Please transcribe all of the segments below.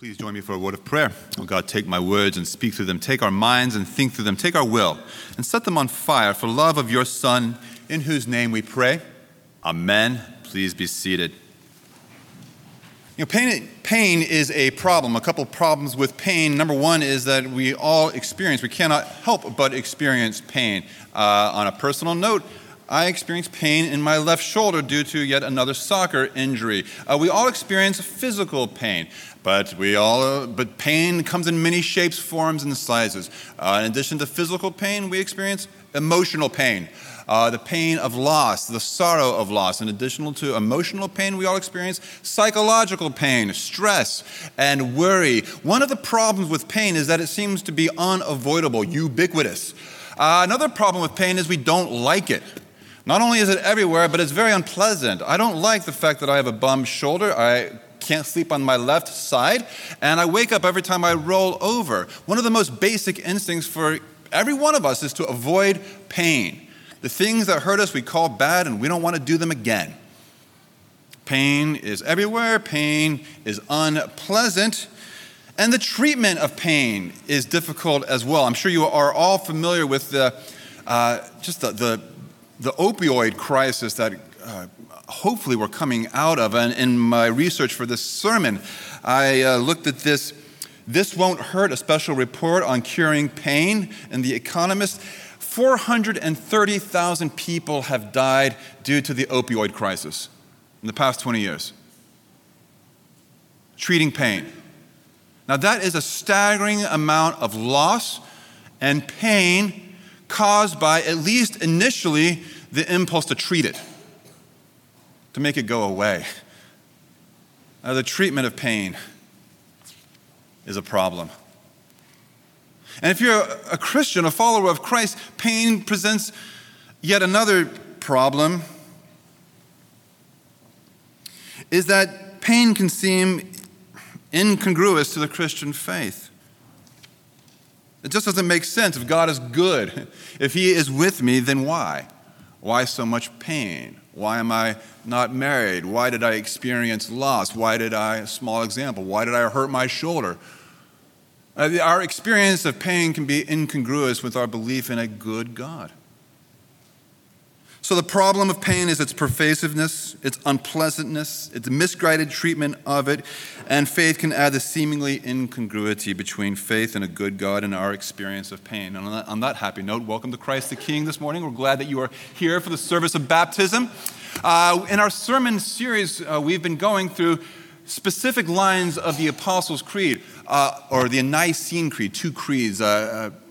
Please join me for a word of prayer. Oh God, take my words and speak through them. Take our minds and think through them. Take our will and set them on fire for love of your Son, in whose name we pray. Amen. Please be seated. You know, pain, pain is a problem. A couple problems with pain. Number one is that we all experience, we cannot help but experience pain. Uh, on a personal note, I experience pain in my left shoulder due to yet another soccer injury. Uh, we all experience physical pain, but we all uh, but pain comes in many shapes, forms, and sizes. Uh, in addition to physical pain, we experience emotional pain. Uh, the pain of loss, the sorrow of loss. In addition to emotional pain, we all experience psychological pain, stress, and worry. One of the problems with pain is that it seems to be unavoidable, ubiquitous. Uh, another problem with pain is we don't like it. Not only is it everywhere, but it's very unpleasant. I don't like the fact that I have a bum shoulder. I can't sleep on my left side, and I wake up every time I roll over. One of the most basic instincts for every one of us is to avoid pain. The things that hurt us, we call bad, and we don't want to do them again. Pain is everywhere, pain is unpleasant. And the treatment of pain is difficult as well. I'm sure you are all familiar with the, uh, just the, the the opioid crisis that uh, hopefully we're coming out of. And in my research for this sermon, I uh, looked at this. This won't hurt a special report on curing pain in The Economist. 430,000 people have died due to the opioid crisis in the past 20 years. Treating pain. Now, that is a staggering amount of loss and pain caused by, at least initially, the impulse to treat it, to make it go away. Now, the treatment of pain is a problem. And if you're a Christian, a follower of Christ, pain presents yet another problem is that pain can seem incongruous to the Christian faith. It just doesn't make sense. If God is good, if He is with me, then why? Why so much pain? Why am I not married? Why did I experience loss? Why did I, small example, why did I hurt my shoulder? Uh, our experience of pain can be incongruous with our belief in a good God. So, the problem of pain is its pervasiveness, its unpleasantness, its misguided treatment of it, and faith can add the seemingly incongruity between faith in a good God and our experience of pain. And on that, on that happy note, welcome to Christ the King this morning. We're glad that you are here for the service of baptism. Uh, in our sermon series, uh, we've been going through specific lines of the Apostles' Creed, uh, or the Nicene Creed, two creeds uh, uh,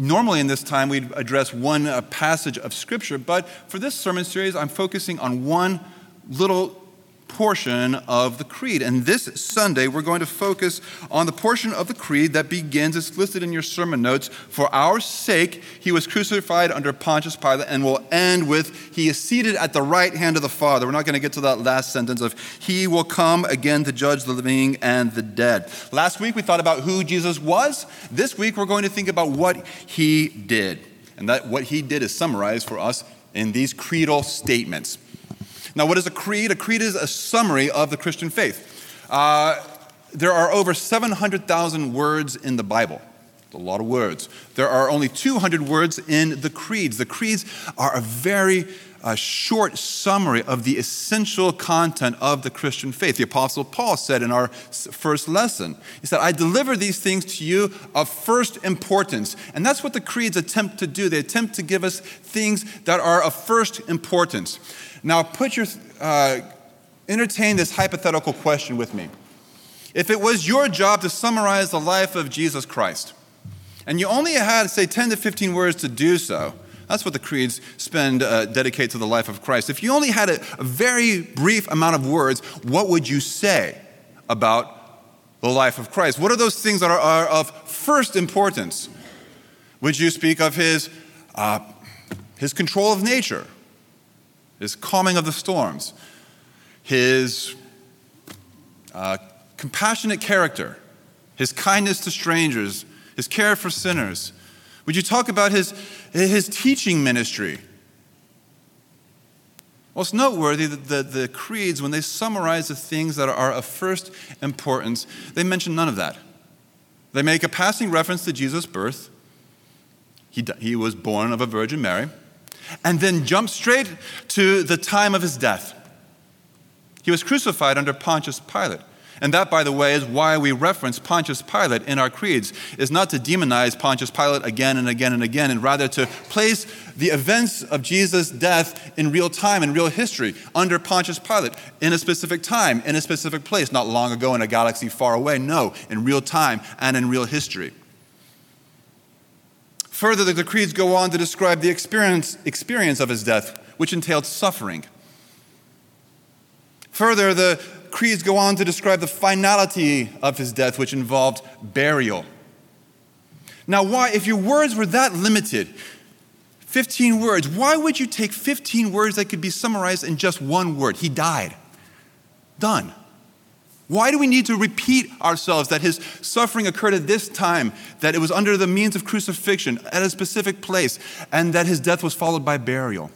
Normally, in this time, we'd address one uh, passage of Scripture, but for this sermon series, I'm focusing on one little portion of the creed. And this Sunday, we're going to focus on the portion of the creed that begins, it's listed in your sermon notes, for our sake, he was crucified under Pontius Pilate, and will end with, he is seated at the right hand of the Father. We're not going to get to that last sentence of, he will come again to judge the living and the dead. Last week, we thought about who Jesus was. This week, we're going to think about what he did. And that what he did is summarized for us in these creedal statements. Now, what is a creed? A creed is a summary of the Christian faith. Uh, there are over 700,000 words in the Bible. a lot of words. There are only 200 words in the creeds. The creeds are a very uh, short summary of the essential content of the Christian faith. The Apostle Paul said in our first lesson, he said, I deliver these things to you of first importance. And that's what the creeds attempt to do. They attempt to give us things that are of first importance. Now, put your, uh, entertain this hypothetical question with me. If it was your job to summarize the life of Jesus Christ, and you only had, say, 10 to 15 words to do so, that's what the creeds spend, uh, dedicate to the life of Christ. If you only had a, a very brief amount of words, what would you say about the life of Christ? What are those things that are, are of first importance? Would you speak of his, uh, his control of nature? His calming of the storms, his uh, compassionate character, his kindness to strangers, his care for sinners? Would you talk about his, his teaching ministry? Well, it's noteworthy that the, the creeds, when they summarize the things that are of first importance, they mention none of that. They make a passing reference to Jesus' birth. He, he was born of a Virgin Mary, and then jump straight to the time of his death. He was crucified under Pontius Pilate. And that, by the way, is why we reference Pontius Pilate in our creeds, is not to demonize Pontius Pilate again and again and again, and rather to place the events of Jesus' death in real time, in real history, under Pontius Pilate, in a specific time, in a specific place, not long ago in a galaxy far away. No, in real time and in real history. Further, the creeds go on to describe the experience, experience of his death, which entailed suffering. Further, the creeds go on to describe the finality of his death, which involved burial. Now, why, if your words were that limited, 15 words, why would you take 15 words that could be summarized in just one word? He died. Done. Why do we need to repeat ourselves that his suffering occurred at this time, that it was under the means of crucifixion at a specific place, and that his death was followed by burial?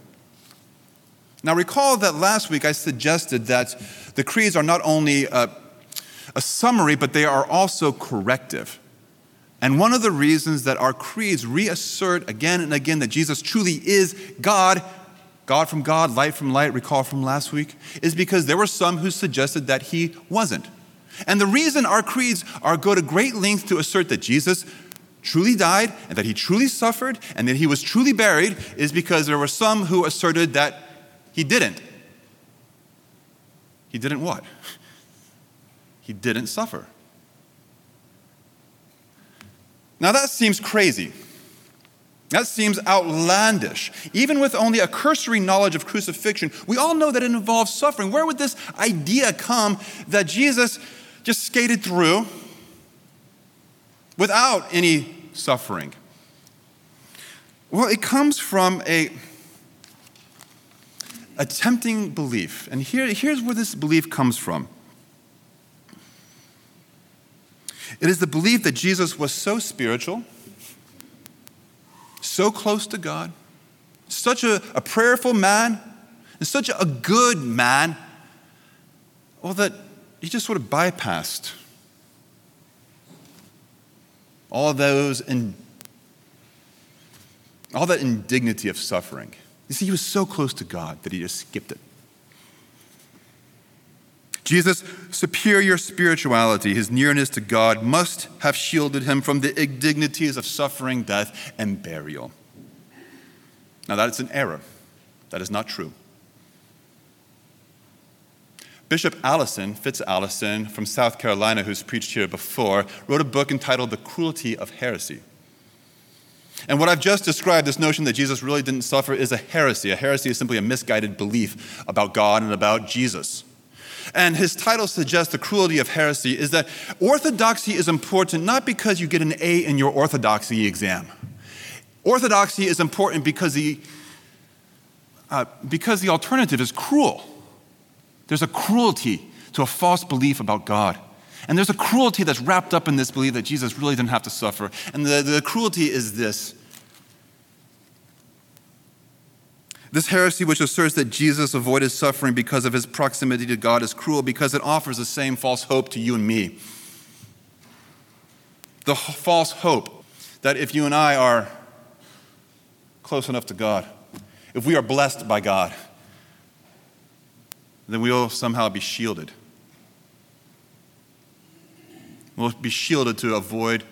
Now, recall that last week I suggested that the creeds are not only a, a, summary, but they are also corrective. And one of the reasons that our creeds reassert again and again that Jesus truly is God, God from God, light from light, recall from last week, is because there were some who suggested that he wasn't. And the reason our creeds are go to great lengths to assert that Jesus truly died and that he truly suffered and that he was truly buried is because there were some who asserted that he didn't. He didn't what? He didn't suffer. Now that seems crazy. That seems outlandish. Even with only a cursory knowledge of crucifixion, we all know that it involves suffering. Where would this idea come that Jesus just skated through without any suffering? Well, it comes from a a tempting belief. And here, here's where this belief comes from it is the belief that Jesus was so spiritual, so close to God, such a, a prayerful man, and such a good man, well, that he just sort of bypassed all those in, all that indignity of suffering. You see, he was so close to God that he just skipped it. Jesus' superior spirituality, his nearness to God, must have shielded him from the indignities of suffering, death, and burial. Now, that is an error. That is not true. Bishop Allison, Fitz Allison from South Carolina, who's preached here before, wrote a book entitled The Cruelty of Heresy. And what I've just described, this notion that Jesus really didn't suffer, is a heresy. A heresy is simply a misguided belief about God and about Jesus. And his title suggests the cruelty of heresy is that orthodoxy is important not because you get an A in your orthodoxy exam. Orthodoxy is important because the, uh, because the alternative is cruel. There's a cruelty to a false belief about God. And there's a cruelty that's wrapped up in this belief that Jesus really didn't have to suffer. And the, the cruelty is this This heresy, which asserts that Jesus avoided suffering because of his proximity to God, is cruel because it offers the same false hope to you and me. The false hope that if you and I are close enough to God, if we are blessed by God, then we will somehow be shielded We'll be shielded to avoid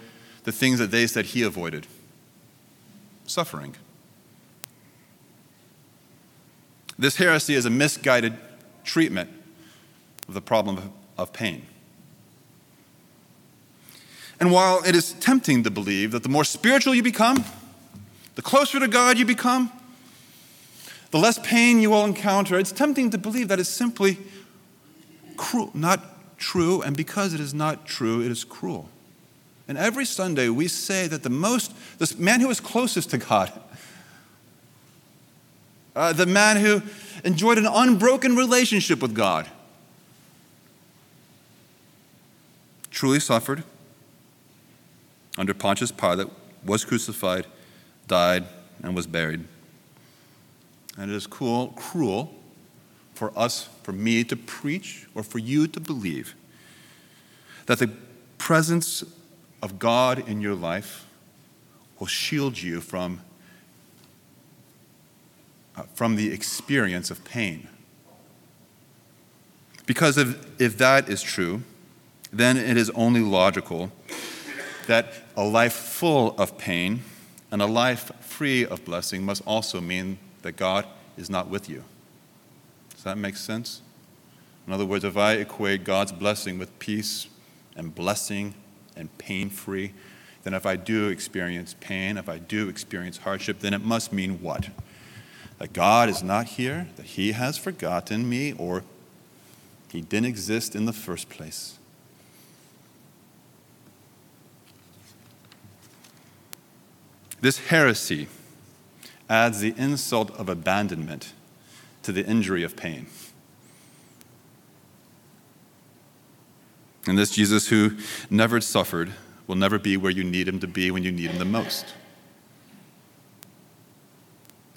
the things that they said he avoided suffering. This heresy is a misguided treatment of the problem of pain. And while it is tempting to believe that the more spiritual you become, the closer to God you become, the less pain you will encounter, it's tempting to believe that it's simply cruel, not true, and because it is not true, it is cruel. And every Sunday we say that the most, this man who is closest to God, uh, the man who enjoyed an unbroken relationship with God, truly suffered under Pontius Pilate, was crucified, died, and was buried. And it is cool, cruel for us, for me to preach, or for you to believe that the presence of God in your life will shield you from, Uh, from the experience of pain. Because if, if that is true, then it is only logical that a life full of pain and a life free of blessing must also mean that God is not with you. Does that make sense? In other words, if I equate God's blessing with peace and blessing and pain free, then if I do experience pain, if I do experience hardship, then it must mean what? That God is not here, that He has forgotten me, or He didn't exist in the first place. This heresy adds the insult of abandonment to the injury of pain. And this Jesus who never suffered will never be where you need him to be when you need him the most.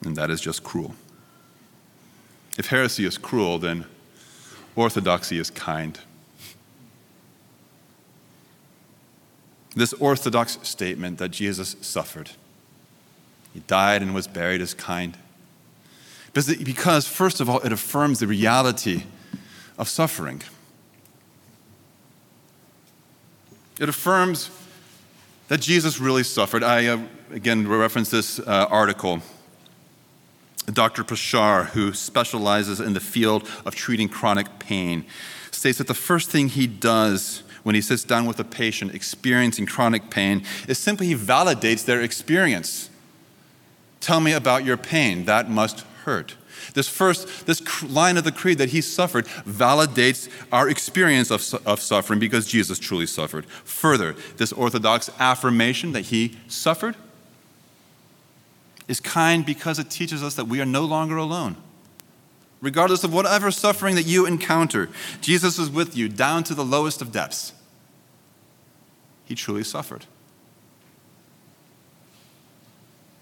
And that is just cruel. If heresy is cruel, then orthodoxy is kind. This orthodox statement that Jesus suffered he died and was buried as kind. Because, first of all, it affirms the reality of suffering. It affirms that Jesus really suffered. I, uh, again, reference this uh, article. Dr. Pashar, who specializes in the field of treating chronic pain, states that the first thing he does when he sits down with a patient experiencing chronic pain is simply he validates their experience. Tell me about your pain. That must hurt. This first, this line of the creed that he suffered validates our experience of, of suffering because Jesus truly suffered. Further, this orthodox affirmation that he suffered is kind because it teaches us that we are no longer alone. Regardless of whatever suffering that you encounter, Jesus is with you down to the lowest of depths. He truly suffered.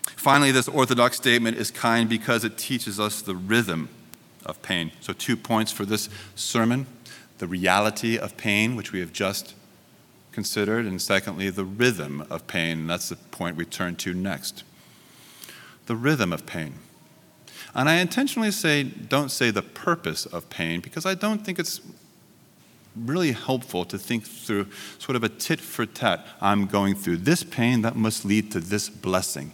Finally, this orthodox statement is kind because it teaches us the rhythm of pain. So, two points for this sermon the reality of pain, which we have just considered, and secondly, the rhythm of pain. That's the point we turn to next. The rhythm of pain. And I intentionally say, don't say the purpose of pain, because I don't think it's really helpful to think through sort of a tit for tat. I'm going through this pain that must lead to this blessing.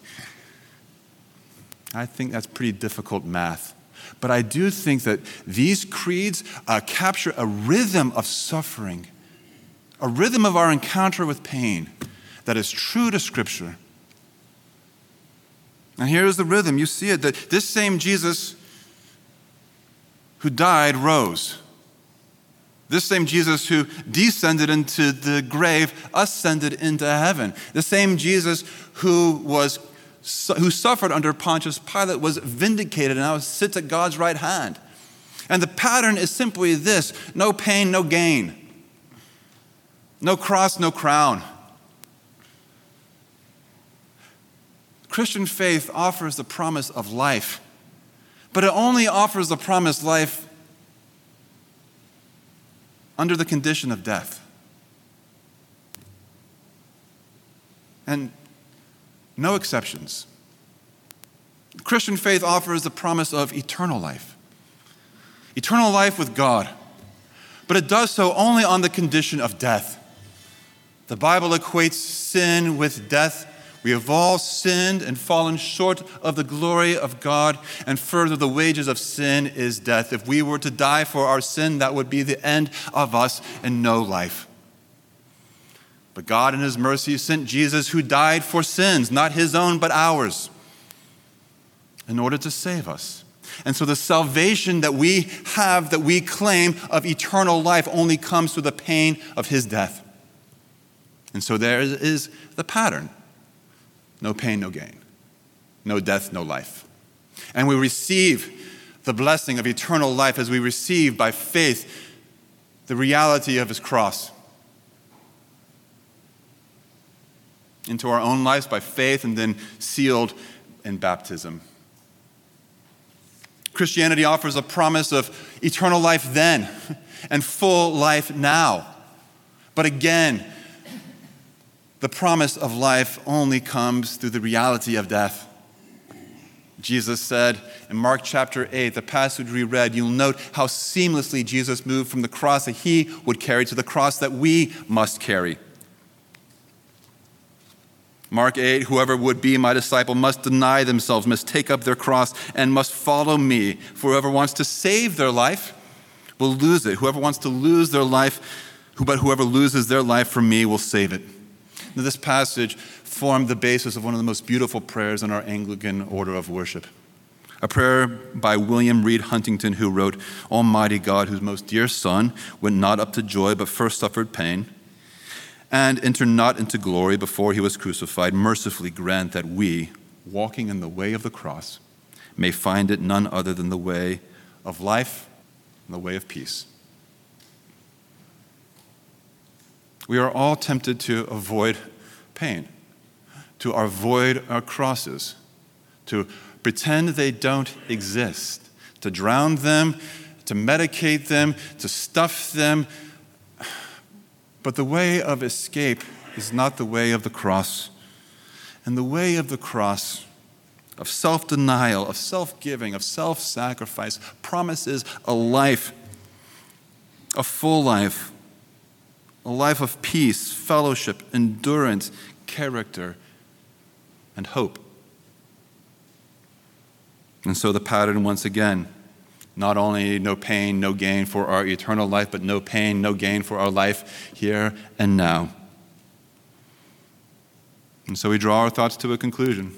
I think that's pretty difficult math. But I do think that these creeds uh, capture a rhythm of suffering, a rhythm of our encounter with pain that is true to Scripture. And here is the rhythm. You see it that this same Jesus who died rose. This same Jesus who descended into the grave ascended into heaven. The same Jesus who was who suffered under Pontius Pilate was vindicated and now sits at God's right hand. And the pattern is simply this no pain, no gain. No cross, no crown. Christian faith offers the promise of life, but it only offers the promised life under the condition of death. And no exceptions. Christian faith offers the promise of eternal life, eternal life with God, but it does so only on the condition of death. The Bible equates sin with death. We have all sinned and fallen short of the glory of God, and further, the wages of sin is death. If we were to die for our sin, that would be the end of us and no life. But God, in His mercy, sent Jesus who died for sins, not His own, but ours, in order to save us. And so the salvation that we have, that we claim of eternal life, only comes through the pain of His death. And so there is the pattern no pain, no gain, no death, no life. And we receive the blessing of eternal life as we receive by faith the reality of His cross into our own lives by faith and then sealed in baptism. Christianity offers a promise of eternal life then and full life now. But again, the promise of life only comes through the reality of death. Jesus said in Mark chapter 8, the passage we read, you'll note how seamlessly Jesus moved from the cross that he would carry to the cross that we must carry. Mark 8, whoever would be my disciple must deny themselves, must take up their cross, and must follow me. For whoever wants to save their life will lose it. Whoever wants to lose their life, but whoever loses their life for me will save it. Now, this passage formed the basis of one of the most beautiful prayers in our Anglican order of worship. A prayer by William Reed Huntington, who wrote, Almighty God, whose most dear Son went not up to joy, but first suffered pain and enter not into glory before he was crucified, mercifully grant that we, walking in the way of the cross, may find it none other than the way of life and the way of peace. We are all tempted to avoid pain, to avoid our crosses, to pretend they don't exist, to drown them, to medicate them, to stuff them, but the way of escape is not the way of the cross. And the way of the cross, of self denial, of self giving, of self sacrifice, promises a life, a full life, a life of peace, fellowship, endurance, character, and hope. And so the pattern, once again, not only no pain, no gain for our eternal life, but no pain, no gain for our life here and now. And so we draw our thoughts to a conclusion.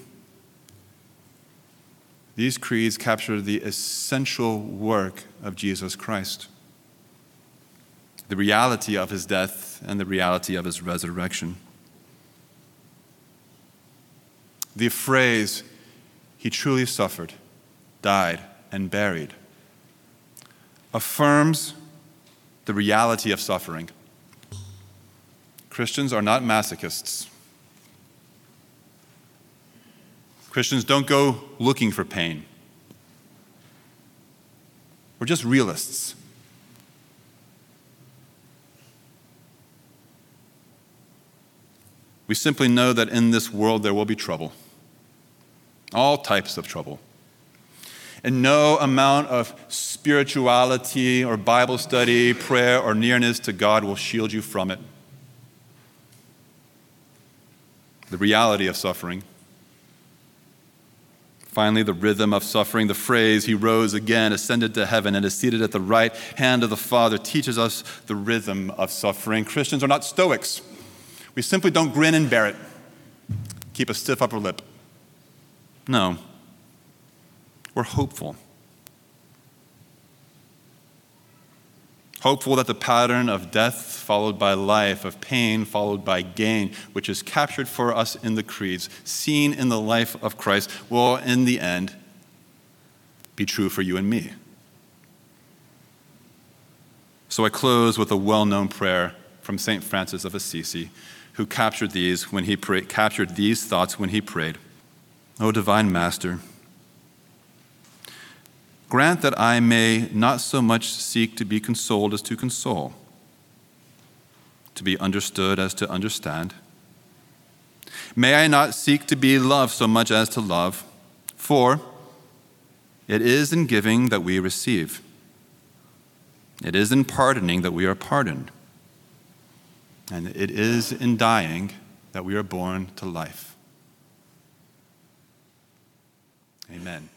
These creeds capture the essential work of Jesus Christ the reality of his death and the reality of his resurrection. The phrase, he truly suffered, died, and buried affirms the reality of suffering. Christians are not masochists. Christians don't go looking for pain. We're just realists. We simply know that in this world there will be trouble, all types of trouble. And no amount of spirituality or Bible study, prayer, or nearness to God will shield you from it. The reality of suffering. Finally, the rhythm of suffering, the phrase, He rose again, ascended to heaven, and is seated at the right hand of the Father, teaches us the rhythm of suffering. Christians are not Stoics. We simply don't grin and bear it, keep a stiff upper lip. No. We're hopeful. Hopeful that the pattern of death followed by life, of pain followed by gain, which is captured for us in the creeds, seen in the life of Christ, will in the end be true for you and me. So I close with a well known prayer from St. Francis of Assisi, who captured these, when he prayed, captured these thoughts when he prayed. O divine Master, Grant that I may not so much seek to be consoled as to console, to be understood as to understand. May I not seek to be loved so much as to love, for it is in giving that we receive. It is in pardoning that we are pardoned. And it is in dying that we are born to life. Amen.